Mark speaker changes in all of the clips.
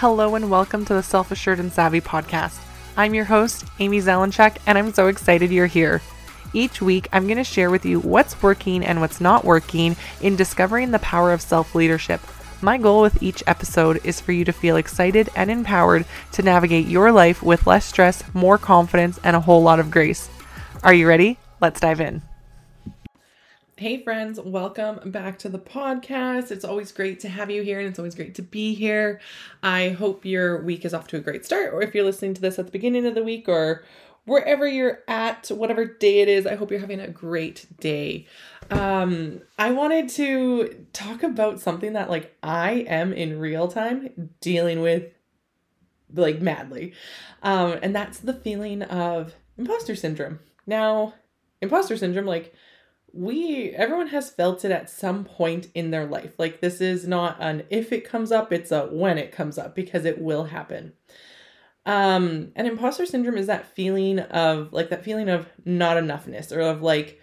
Speaker 1: Hello and welcome to the Self Assured and Savvy podcast. I'm your host, Amy Zelenchuk, and I'm so excited you're here. Each week, I'm going to share with you what's working and what's not working in discovering the power of self leadership. My goal with each episode is for you to feel excited and empowered to navigate your life with less stress, more confidence, and a whole lot of grace. Are you ready? Let's dive in. Hey, friends, welcome back to the podcast. It's always great to have you here and it's always great to be here. I hope your week is off to a great start, or if you're listening to this at the beginning of the week or wherever you're at, whatever day it is, I hope you're having a great day. Um, I wanted to talk about something that, like, I am in real time dealing with, like, madly. Um, and that's the feeling of imposter syndrome. Now, imposter syndrome, like, we everyone has felt it at some point in their life. Like this is not an if it comes up, it's a when it comes up because it will happen. Um and imposter syndrome is that feeling of like that feeling of not enoughness or of like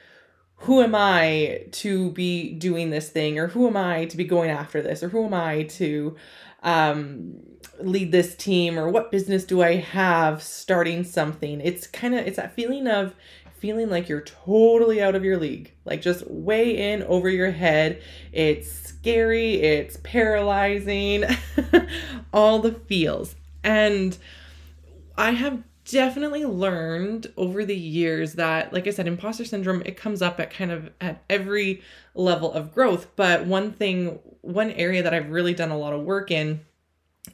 Speaker 1: who am I to be doing this thing or who am I to be going after this or who am I to um lead this team or what business do I have starting something. It's kind of it's that feeling of feeling like you're totally out of your league, like just way in over your head. It's scary, it's paralyzing, all the feels. And I have definitely learned over the years that like I said imposter syndrome it comes up at kind of at every level of growth, but one thing one area that I've really done a lot of work in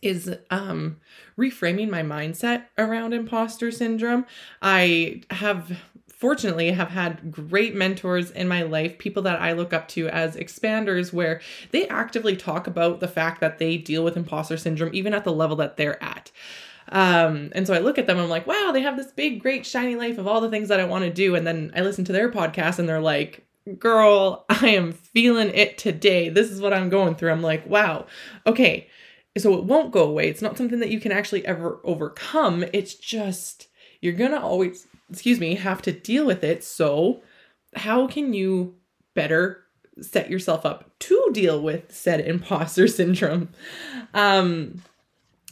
Speaker 1: is um reframing my mindset around imposter syndrome. I have fortunately I have had great mentors in my life, people that I look up to as expanders, where they actively talk about the fact that they deal with imposter syndrome, even at the level that they're at. Um, and so I look at them, I'm like, wow, they have this big, great, shiny life of all the things that I want to do. And then I listen to their podcast and they're like, girl, I am feeling it today. This is what I'm going through. I'm like, wow, okay. So it won't go away. It's not something that you can actually ever overcome. It's just, you're going to always excuse me, have to deal with it. So, how can you better set yourself up to deal with said imposter syndrome? Um,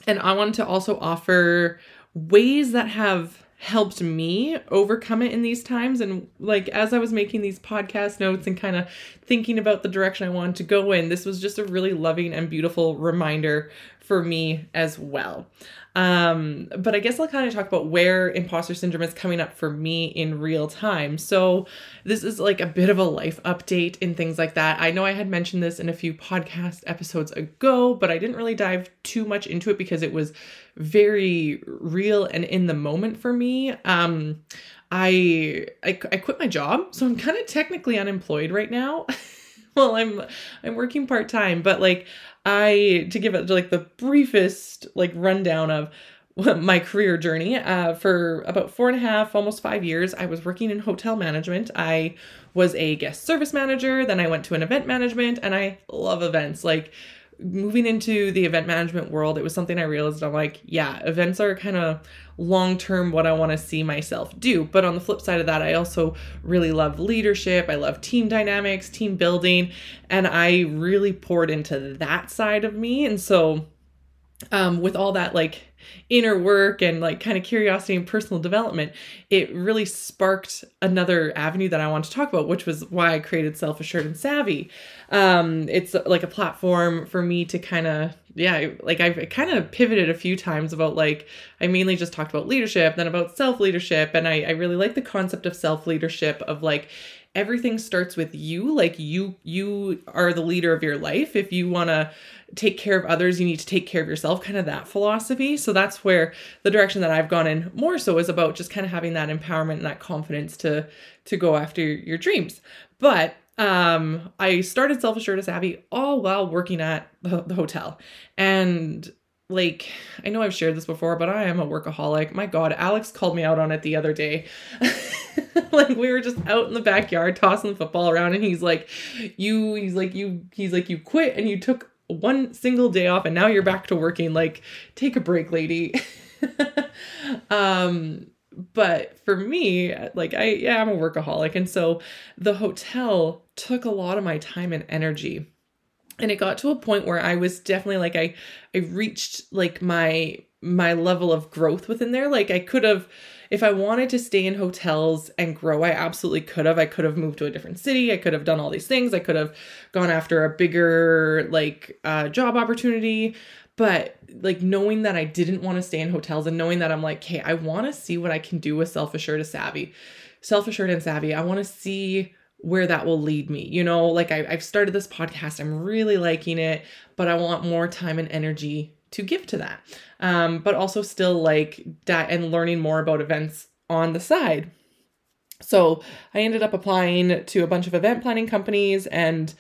Speaker 1: and I want to also offer ways that have helped me overcome it in these times and like as I was making these podcast notes and kind of thinking about the direction I wanted to go in this was just a really loving and beautiful reminder for me as well. Um, but I guess I'll kind of talk about where imposter syndrome is coming up for me in real time. So, this is like a bit of a life update and things like that. I know I had mentioned this in a few podcast episodes ago, but I didn't really dive too much into it because it was very real and in the moment for me. Um, I, I I quit my job, so I'm kind of technically unemployed right now. well, I'm I'm working part time, but like I to give it like the briefest like rundown of my career journey uh, for about four and a half, almost five years. I was working in hotel management. I was a guest service manager. Then I went to an event management, and I love events. Like moving into the event management world, it was something I realized I'm like, yeah, events are kind of long term what I want to see myself do. But on the flip side of that, I also really love leadership. I love team dynamics, team building, and I really poured into that side of me. And so, um, with all that like inner work and like kind of curiosity and personal development, it really sparked another avenue that I want to talk about, which was why I created Self Assured and Savvy. Um, it's like a platform for me to kind of, yeah, like I've kind of pivoted a few times about like, I mainly just talked about leadership, then about self leadership. And I, I really like the concept of self leadership of like, everything starts with you. Like you you are the leader of your life. If you want to take care of others you need to take care of yourself kind of that philosophy. So that's where the direction that i've gone in more so is about just kind of having that empowerment and that confidence to to go after your dreams. But um i started self assured as savvy all while working at the, the hotel. And like I know I've shared this before, but I am a workaholic. My god, Alex called me out on it the other day. like we were just out in the backyard tossing the football around and he's like, "You he's like you he's like you quit and you took one single day off and now you're back to working. Like take a break, lady." um but for me, like I yeah, I'm a workaholic and so the hotel took a lot of my time and energy and it got to a point where I was definitely like I I reached like my my level of growth within there. Like I could have if I wanted to stay in hotels and grow, I absolutely could have. I could have moved to a different city. I could have done all these things. I could have gone after a bigger like uh, job opportunity. But like knowing that I didn't want to stay in hotels and knowing that I'm like, hey, I want to see what I can do with self assured and savvy, self assured and savvy. I want to see where that will lead me. You know, like I, I've started this podcast, I'm really liking it, but I want more time and energy to give to that. Um, but also still like that and learning more about events on the side. So I ended up applying to a bunch of event planning companies and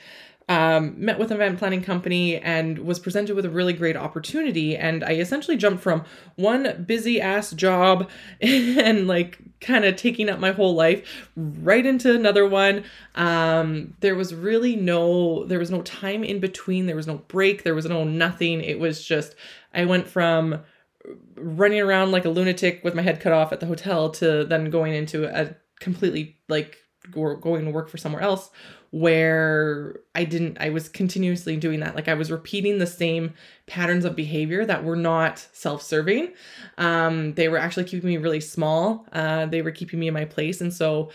Speaker 1: um, met with an event planning company and was presented with a really great opportunity. And I essentially jumped from one busy ass job and like kind of taking up my whole life right into another one. Um, there was really no, there was no time in between. There was no break. There was no nothing. It was just, I went from running around like a lunatic with my head cut off at the hotel to then going into a completely like going to work for somewhere else where I didn't, I was continuously doing that. Like I was repeating the same patterns of behavior that were not self serving. Um, they were actually keeping me really small. Uh, they were keeping me in my place. And so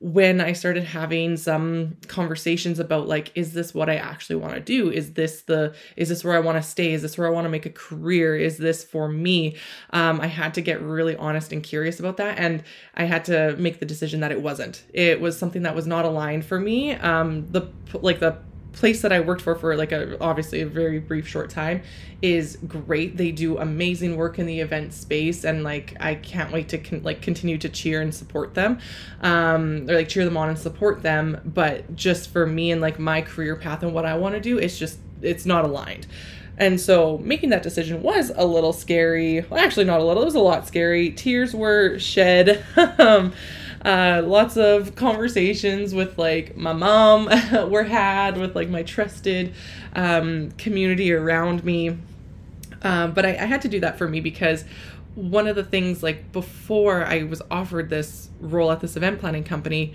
Speaker 1: when I started having some conversations about like, is this what I actually want to do? Is this the, is this where I want to stay? Is this where I want to make a career? Is this for me? Um, I had to get really honest and curious about that. And I had to make the decision that it wasn't. It was something that was not aligned for me. Um, the, like the place that I worked for for like a obviously a very brief short time is great. They do amazing work in the event space and like I can't wait to con- like continue to cheer and support them. Um or like cheer them on and support them, but just for me and like my career path and what I want to do, it's just it's not aligned. And so making that decision was a little scary. Well, actually not a little, it was a lot scary. Tears were shed. uh, lots of conversations with like my mom were had with like my trusted um, community around me. Um, but I, I had to do that for me because one of the things like before I was offered this role at this event planning company,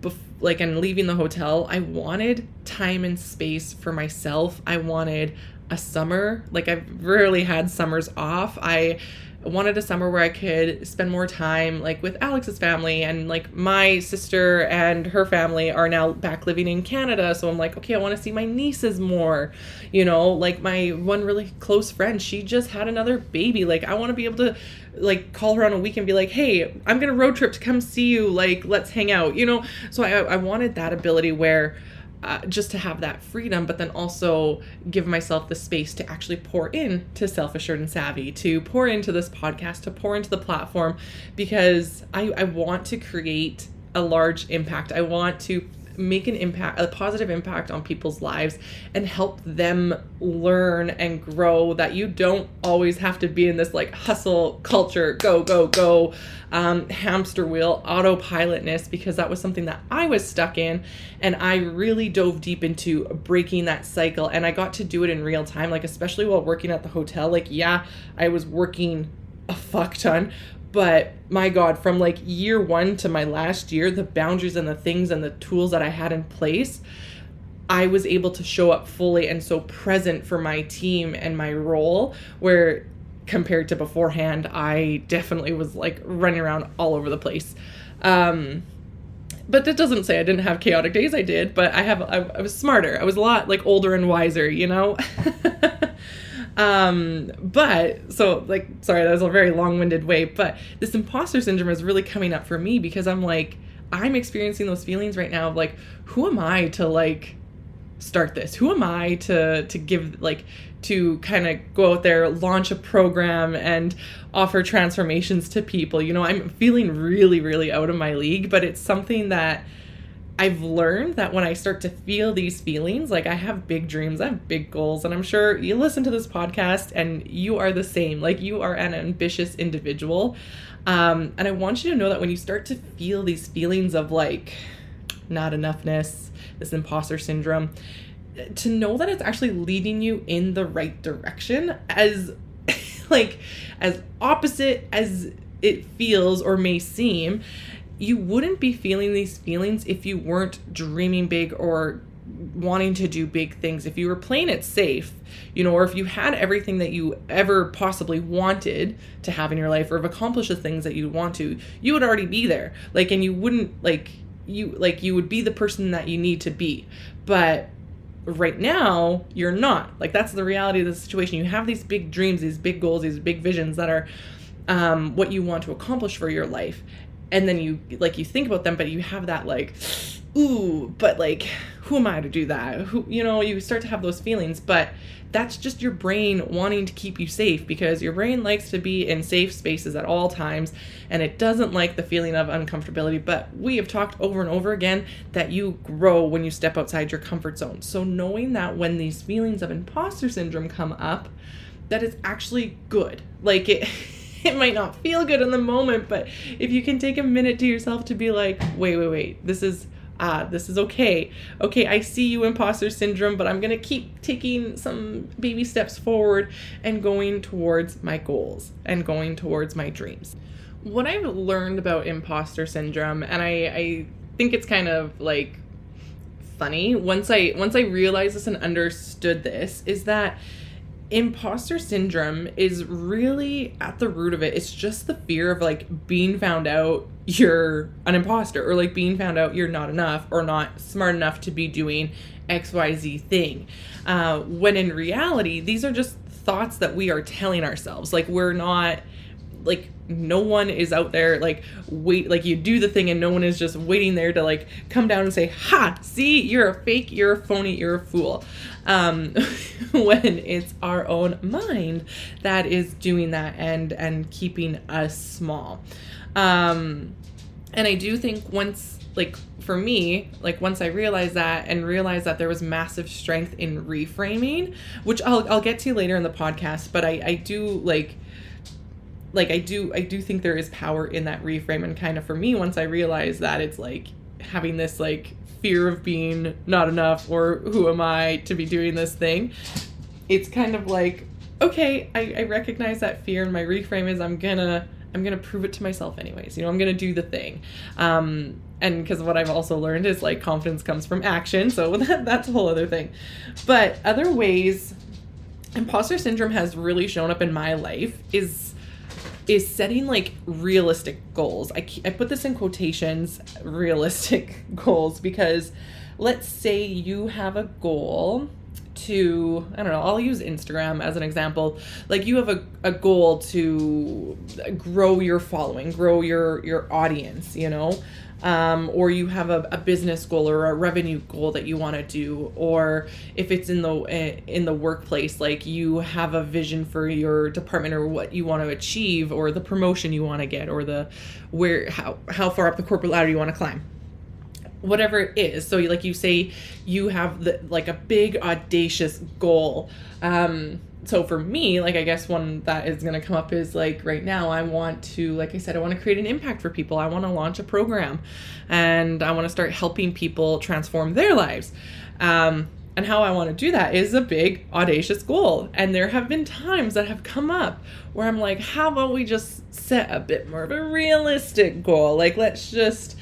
Speaker 1: bef- like and leaving the hotel, I wanted time and space for myself. I wanted a summer. Like I've rarely had summers off. I wanted a summer where I could spend more time like with Alex's family and like my sister and her family are now back living in Canada. So I'm like okay I want to see my nieces more you know? Like my one really close friend she just had another baby. Like I want to be able to like call her on a week and be like hey I'm to road trip to come see you. Like let's hang out you know? So I I wanted that ability where uh, just to have that freedom, but then also give myself the space to actually pour in to Self Assured and Savvy, to pour into this podcast, to pour into the platform, because I, I want to create a large impact. I want to make an impact, a positive impact on people's lives and help them learn and grow that you don't always have to be in this like hustle culture, go, go, go, um, hamster wheel, autopilotness, because that was something that I was stuck in. And I really dove deep into breaking that cycle. And I got to do it in real time, like, especially while working at the hotel. Like, yeah, I was working a fuck ton, but my god from like year one to my last year the boundaries and the things and the tools that i had in place i was able to show up fully and so present for my team and my role where compared to beforehand i definitely was like running around all over the place um but that doesn't say I didn't have chaotic days. I did, but I have I, I was smarter. I was a lot like older and wiser, you know. Um, but so like sorry, that was a very long-winded way, but this imposter syndrome is really coming up for me because I'm like I'm experiencing those feelings right now of like who am I to like start this? Who am I to to give like to kind of go out there, launch a program and offer transformations to people. You know, I'm feeling really really out of my league, but it's something that I've learned that when I start to feel these feelings, like I have big dreams, I have big goals, and I'm sure you listen to this podcast and you are the same. Like you are an ambitious individual. Um, and I want you to know that when you start to feel these feelings of like not enoughness, this imposter syndrome, to know that it's actually leading you in the right direction as like as opposite as it feels or may seem you wouldn't be feeling these feelings if you weren't dreaming big or wanting to do big things, if you were playing it safe, you know, or if you had everything that you ever possibly wanted to have in your life or have accomplished the things that you want to, you would already be there. Like, and you wouldn't like you like you would be the person that you need to be. But right now, you're not. Like that's the reality of the situation. You have these big dreams, these big goals, these big visions that are um, what you want to accomplish for your life and then you like you think about them but you have that like ooh but like who am i to do that? Who you know you start to have those feelings but that's just your brain wanting to keep you safe because your brain likes to be in safe spaces at all times and it doesn't like the feeling of uncomfortability but we have talked over and over again that you grow when you step outside your comfort zone. So knowing that when these feelings of imposter syndrome come up that is actually good. Like it it might not feel good in the moment, but if you can take a minute to yourself to be like, wait, wait, wait, this is ah, this is okay. Okay, I see you imposter syndrome, but I'm gonna keep taking some baby steps forward and going towards my goals and going towards my dreams. What I've learned about imposter syndrome, and I, I think it's kind of like funny once I once I realized this and understood this, is that imposter syndrome is really at the root of it. It's just the fear of like being found out you're an imposter or like being found out you're not enough or not smart enough to be doing XYZ thing. Uh, when in reality, these are just thoughts that we are telling ourselves. Like we're not like no one is out there like wait like you do the thing and no one is just waiting there to like come down and say ha see you're a fake you're a phony you're a fool. Um when it's our own mind that is doing that and and keeping us small. Um and i do think once like for me like once i realized that and realized that there was massive strength in reframing which i'll, I'll get to later in the podcast but i i do like like I do I do think there is power in that reframe and kind of for me once I realize that it's like having this like fear of being not enough or who am I to be doing this thing it's kind of like okay I, I recognize that fear and my reframe is I'm gonna I'm gonna prove it to myself anyways you know I'm gonna do the thing. Um and because what I've also learned is like confidence comes from action so that, that's a whole other thing. But other ways imposter syndrome has really shown up in my life is is setting like realistic goals. I, I put this in quotations, realistic goals, because let's say you have a goal to i don't know i'll use instagram as an example like you have a, a goal to grow your following grow your your audience you know um, or you have a, a, business goal or a revenue goal that you want to do or if it's in the eh, in the workplace like you have a vision for your department or what you want to achieve or the promotion you want to get or the where how how far up the corporate ladder you want to climb. Whatever it is so like you say you have the like a big audacious goal um so for me like i guess one that is going to come up is like right now i want to like i said i want to create an impact for people. I want to launch a program and i want to start helping people transform their lives. Um, and how i want to do that is a big audacious goal. And there have been times that have come up where i'm like how about we just set a bit more of a realistic goal? Like let's just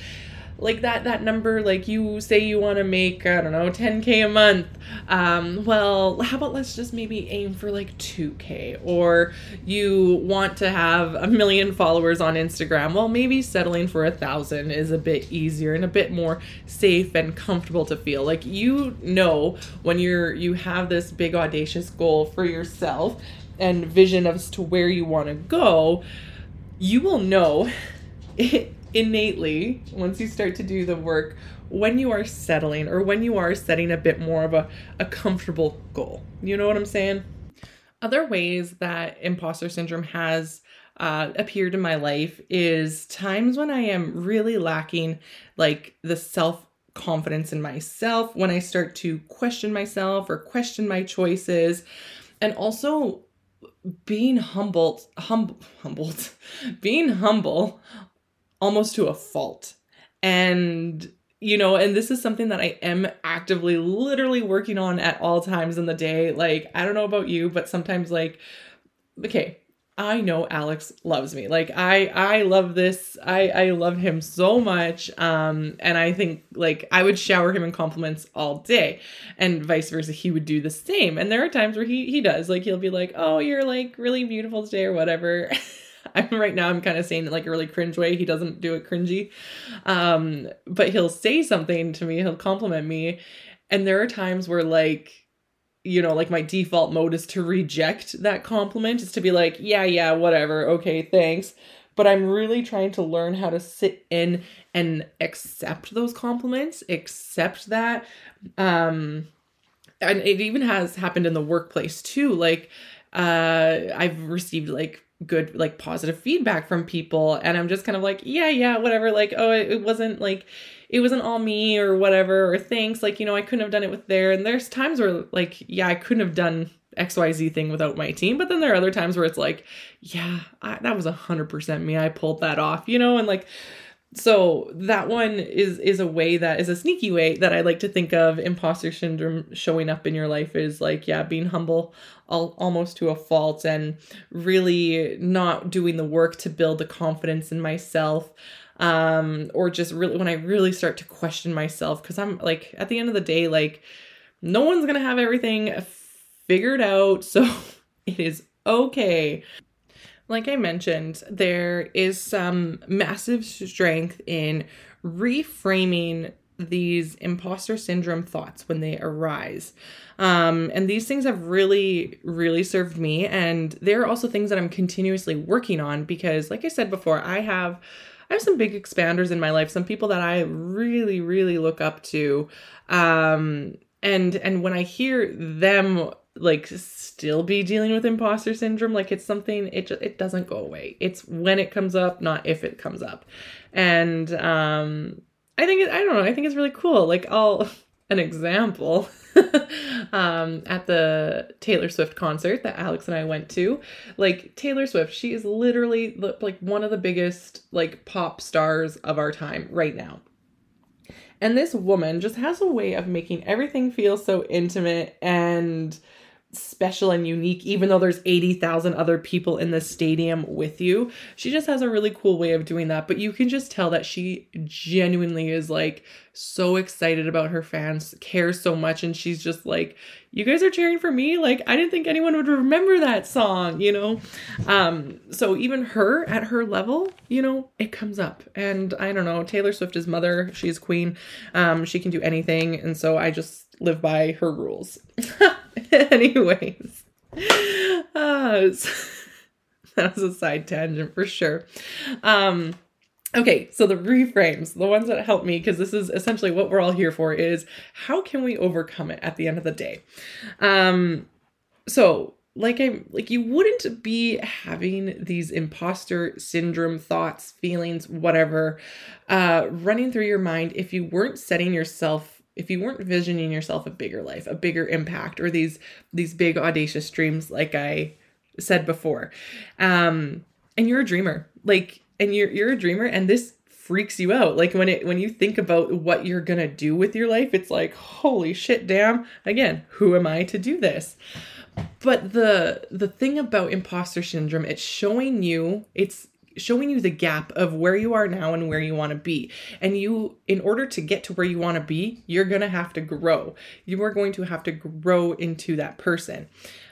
Speaker 1: like that that number like you say you want to make i don't know 10k a month um, well how about let's just maybe aim for like 2k or you want to have a million followers on instagram well maybe settling for a thousand is a bit easier and a bit more safe and comfortable to feel. Like you know when you're you have this big audacious goal for yourself and vision as to where you want to go you will know it innately, once you start to do the work, when you are settling or when you are setting a bit more of a, a comfortable goal. You know what I'm saying? Other ways that imposter syndrome has uh, appeared in my life is times when I am really lacking like the self confidence in myself, when I start to question myself or question my choices, and also being humbled, hum, humbled, being humble almost to a fault. And you know, and this is something that I am actively literally working on at all times in the day. Like, I don't know about you, but sometimes like okay, I know Alex loves me. Like I I love this. I I love him so much. Um and I think like I would shower him in compliments all day and vice versa he would do the same. And there are times where he he does. Like he'll be like, "Oh, you're like really beautiful today or whatever." I'm right now I'm kind of saying it like a really cringe way. He doesn't do it cringy. Um but he'll say something to me, he'll compliment me. And there are times where like you know, like my default mode is to reject that compliment, is to be like, yeah, yeah, whatever, okay, thanks. But I'm really trying to learn how to sit in and accept those compliments, accept that. Um, and it even has happened in the workplace too. Like, uh, I've received like good like positive feedback from people and i'm just kind of like yeah yeah whatever like oh it, it wasn't like it wasn't all me or whatever or thanks like you know i couldn't have done it with there and there's times where like yeah i couldn't have done xyz thing without my team but then there are other times where it's like yeah I, that was 100% me i pulled that off you know and like so that one is is a way that is a sneaky way that i like to think of imposter syndrome showing up in your life is like yeah being humble almost to a fault and really not doing the work to build the confidence in myself um or just really when i really start to question myself because i'm like at the end of the day like no one's gonna have everything figured out. So it is okay like i mentioned there is some massive strength in reframing these imposter syndrome thoughts when they arise. Um, and these things have really, really served me. And they're also things that I'm continuously working on because, like I said before, I have I have some big expanders in my life, some people that I really, really look up to. Um, and and when I hear them like still be dealing with imposter syndrome, like it's something it just it doesn't go away. It's when it comes up, not if it comes up. And um I think it, I don't know, I think it's really cool. Like I'll an example um, at the Taylor Swift concert that Alex and I went to. Like Taylor Swift, she is literally like one of the biggest like pop stars of our time right now. And this woman just has a way of making everything feel so intimate and special and unique, even though there's 80,000 other people in the stadium with you. She just has a really cool way of doing that. But you can just tell that she genuinely is like so excited about her fans, cares so much. And she's just like, you guys are cheering for me? Like, I didn't think anyone would remember that song, you know? Um, so even her at her level, you know, it comes up. And I don't know, Taylor Swift is mother, she's queen. Um, she can do anything. And so I just live by her rules. Anyways, uh, that was a side tangent for sure. Um, okay, so the reframes, the ones that help me, because this is essentially what we're all here for, is how can we overcome it at the end of the day? Um, so like I'm like you wouldn't be having these imposter syndrome thoughts, feelings, whatever, uh, running through your mind if you weren't setting yourself if you weren't visioning yourself a bigger life, a bigger impact, or these these big audacious dreams, like I said before, um, and you're a dreamer, like, and you're you're a dreamer, and this freaks you out. Like when it when you think about what you're gonna do with your life, it's like, holy shit, damn. Again, who am I to do this? But the the thing about imposter syndrome, it's showing you, it's showing you the gap of where you are now and where you want to be. And you, in order to get to where you want to be, you're going to have to grow. You are going to have to grow into that person.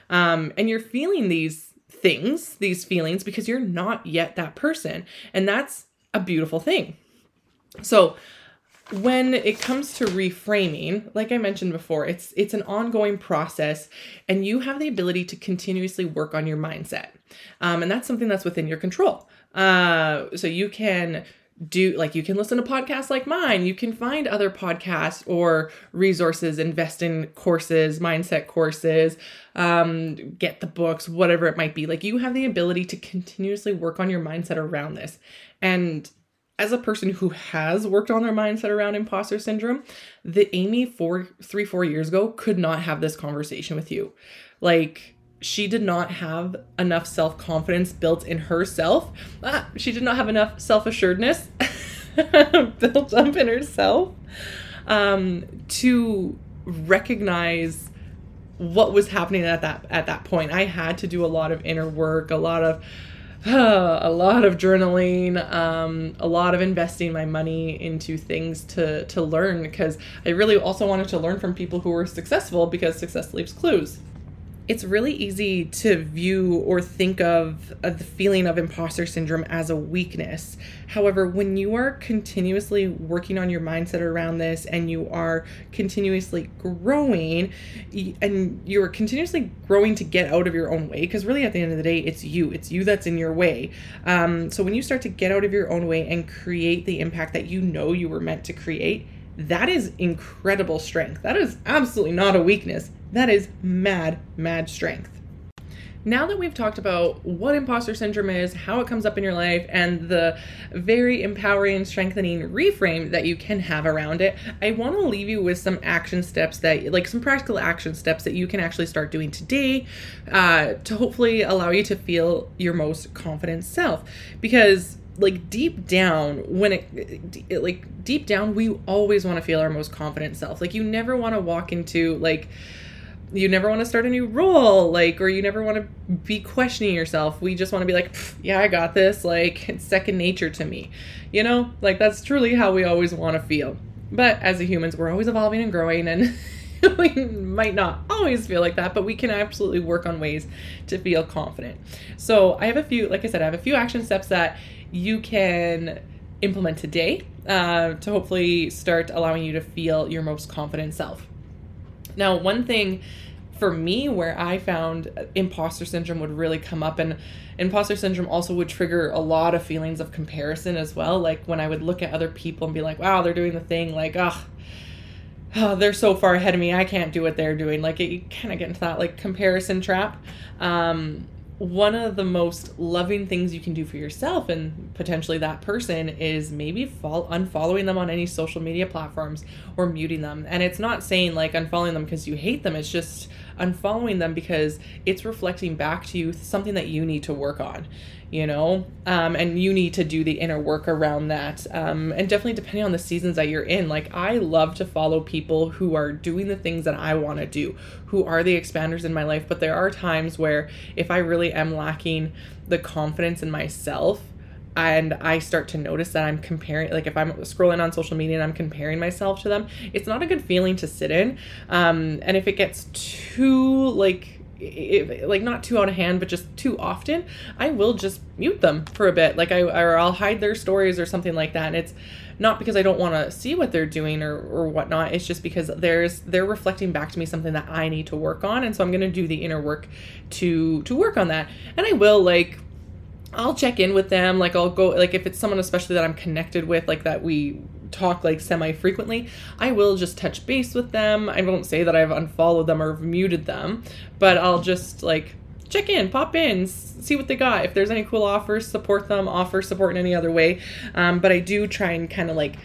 Speaker 1: Um, and you're feeling these things, these feelings, because you're not yet that person. And that's a beautiful thing. So, when it comes to reframing like i mentioned before it's it's an ongoing process and you have the ability to continuously work on your mindset um, and that's something that's within your control uh, so you can do like you can listen to podcasts like mine. You can find other podcasts or resources invest in courses mindset courses um, get the books whatever it might be. Like you have the ability to continuously work on your mindset around this. And as a person who has worked on their mindset around imposter syndrome the amy four three four years ago could not have this conversation with you. Like she did not have enough self confidence built in herself. Ah, she did not have enough self assuredness built up in herself um, to recognize what was happening at that at that point. I had to do a lot of inner work, a lot of uh, a lot of journaling, um, a lot of investing my money into things to to learn because I really also wanted to learn from people who were successful because success leaves clues it's really easy to view or think of, the feeling of imposter syndrome as a weakness. However, when you are continuously working on your mindset around this and you are continuously growing and you're continuously growing to get out of your own way, because really at the end of the day, it's you, it's you that's in your way. Um, so when you start to get out of your own way and create the impact that you know you were meant to create, that is incredible strength. That is absolutely not a weakness. That is mad, mad strength. Now that we've talked about what imposter syndrome is, how it comes up in your life, and the very empowering, strengthening reframe that you can have around it, I want to leave you with some action steps that, like some practical action steps that you can actually start doing today uh, to hopefully allow you to feel your most confident self. Because like deep down when it like deep down we always want to feel our most confident self like you never want to walk into like you never want to start a new role like or you never want to be questioning yourself we just want to be like yeah i got this like it's second nature to me you know like that's truly how we always want to feel but as humans we're always evolving and growing and we might not always feel like that, but we can absolutely work on ways to feel confident. So, I have a few, like I said, I have a few action steps that you can implement today uh, to hopefully start allowing you to feel your most confident self. Now, one thing for me where I found imposter syndrome would really come up, and imposter syndrome also would trigger a lot of feelings of comparison as well. Like when I would look at other people and be like, wow, they're doing the thing, like, oh, oh they're so far ahead of me, I can't do what they're doing. Like, it, you kind of get into that like comparison trap. Um, one of the most loving things you can do for yourself and potentially that person is maybe fall unfollowing them on any social media platforms or muting them. And it's not saying like unfollowing them because you hate them, it's just unfollowing them because it's reflecting back to you something that you need to work on you know? Um, and you need to do the inner work around that. Um, and definitely depending on the seasons that you're in like i love to follow people who are doing the things that i want to do who are the expanders in my life. But there are times where if i really am lacking the confidence in myself and I start to notice that I'm comparing, like if I'm scrolling on social media and I'm comparing myself to them, it's not a good feeling to sit in. Um, and if it gets too like if, like not too out of hand but just too often i will just mute them for a bit. Like i or i'll hide their stories or something like that. And it's not because i don't want to see what they're doing or or whatnot. It's just because there's they're reflecting back to me something that i need to work on. And so i'm going to do the inner work to to work on that. And i will like I'll check in with them. Like I'll go like if it's someone especially that I'm connected with, like that we talk like semi frequently, I will just touch base with them. I won't say that I've unfollowed them or muted them, but I'll just like check in, pop in, see what they got. If there's any cool offers, support them. Offer support in any other way. Um, but I do try and kind of like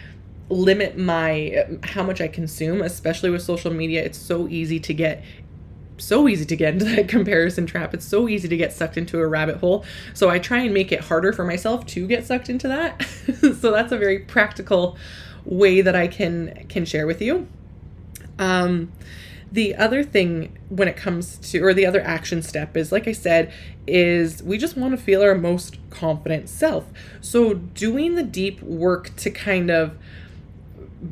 Speaker 1: limit my how much I consume, especially with social media. It's so easy to get so easy to get into that comparison trap. It's so easy to get sucked into a rabbit hole. So I try and make it harder for myself to get sucked into that. so that's a very practical way that I can can share with you. Um, the other thing when it comes to or the other action step is like I said is we just want to feel our most confident self. So doing the deep work to kind of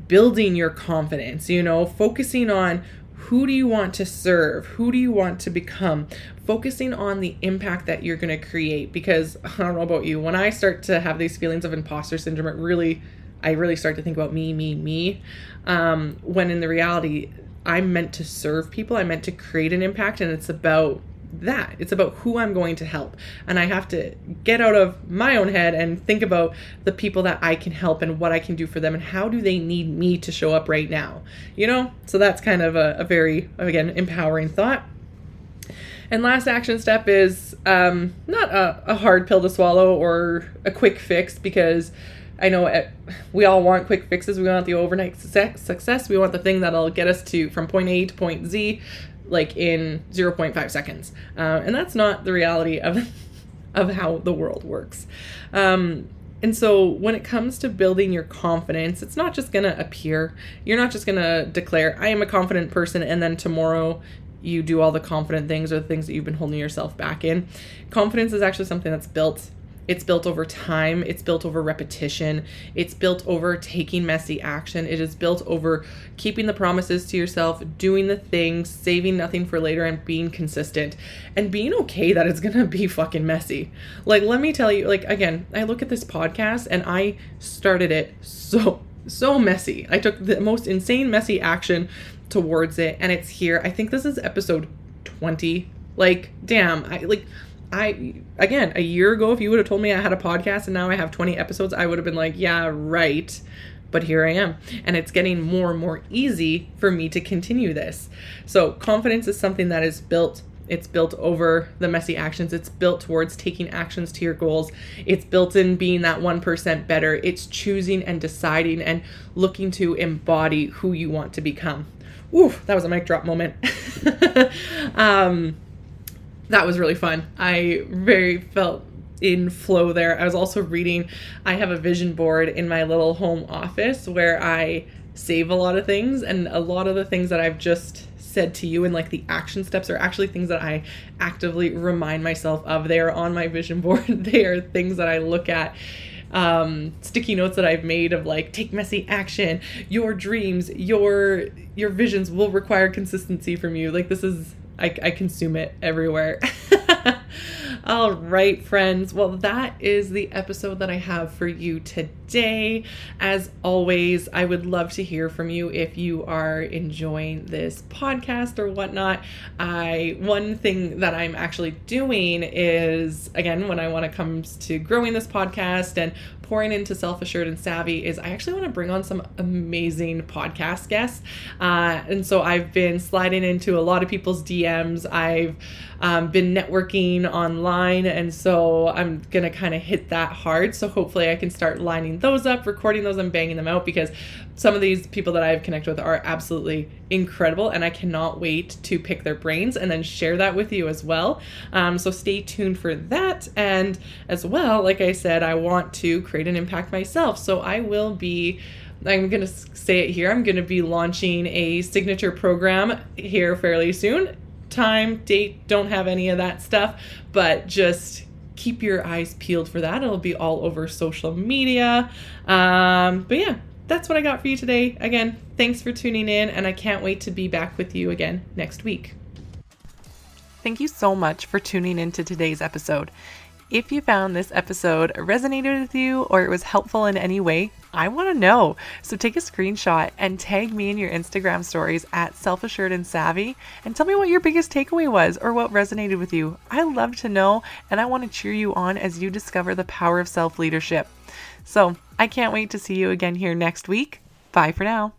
Speaker 1: building your confidence, you know, focusing on who do you want to serve? Who do you want to become? Focusing on the impact that you're going to create. Because I don't know about you, when I start to have these feelings of imposter syndrome, it really, I really start to think about me, me, me. Um, when in the reality, I'm meant to serve people, I'm meant to create an impact, and it's about that. It's about who I'm going to help. And I have to get out of my own head and think about the people that I can help and what I can do for them and how do they need me to show up right now. You know? So that's kind of a, a very, again, empowering thought. And last action step is um, not a, a hard pill to swallow or a quick fix because I know it, we all want quick fixes. We want the overnight success. We want the thing that'll get us to from point A to point Z like in 0.5 seconds. Uh, and that's not the reality of of how the world works. Um, and so when it comes to building your confidence, it's not just going to appear. You're not just going to declare I am a confident person and then tomorrow you do all the confident things or the things that you've been holding yourself back in. Confidence is actually something that's built it's built over time, it's built over repetition, it's built over taking messy action, it is built over keeping the promises to yourself, doing the things, saving nothing for later, and being consistent and being okay that it's gonna be fucking messy. Like, let me tell you, like, again, I look at this podcast and I started it so, so messy. I took the most insane, messy action towards it, and it's here. I think this is episode 20. Like, damn, I like I again, a year ago if you would have told me I had a podcast and now I have 20 episodes, I would have been like, yeah, right. But here I am. And it's getting more and more easy for me to continue this. So, confidence is something that is built it's built over the messy actions. It's built towards taking actions to your goals. It's built in being that 1% better. It's choosing and deciding and looking to embody who you want to become. Ooh, that was a mic drop moment. um, that was really fun. I very felt in flow there. I was also reading, I have a vision board in my little home office where I save a lot of things, and a lot of the things that I've just said to you and like the action steps are actually things that I actively remind myself of. They are on my vision board, they are things that I look at. Um, sticky notes that I've made of like take messy action. Your dreams, your your visions will require consistency from you. Like this is I, I consume it everywhere. All right, friends. Well, that is the episode that I have for you today. As always, I would love to hear from you if you are enjoying this podcast or whatnot. I one thing that I'm actually doing is again when I want to comes to growing this podcast and pouring into self assured and savvy is I actually want to bring on some amazing podcast guests. Uh, and so I've been sliding into a lot of people's DMs. I've um, been networking online. And so I'm to kind of hit that hard. So hopefully I can start lining those up, recording those, and banging them out because some of these people that I've connected with are absolutely incredible. And I cannot wait to pick their brains and then share that with you as well. Um, so stay tuned for that. And as well, like I said, I want to create an impact myself. So I will be. I'm going to say it here. I'm going to be launching a signature program here fairly soon time, date, don't have any of that stuff, but just keep your eyes peeled for that. It'll be all over social media. Um, but yeah, that's what I got for you today. Again, thanks for tuning in, and I can't wait to be back with you again next week. Thank you so much for tuning into today's episode. If you found this episode resonated with you or it was helpful in any way, I want to know. So take a screenshot and tag me in your Instagram stories at self assured and savvy and tell me what your biggest takeaway was or what resonated with you. I love to know and I want to cheer you on as you discover the power of self leadership. So I can't wait to see you again here next week. Bye for now.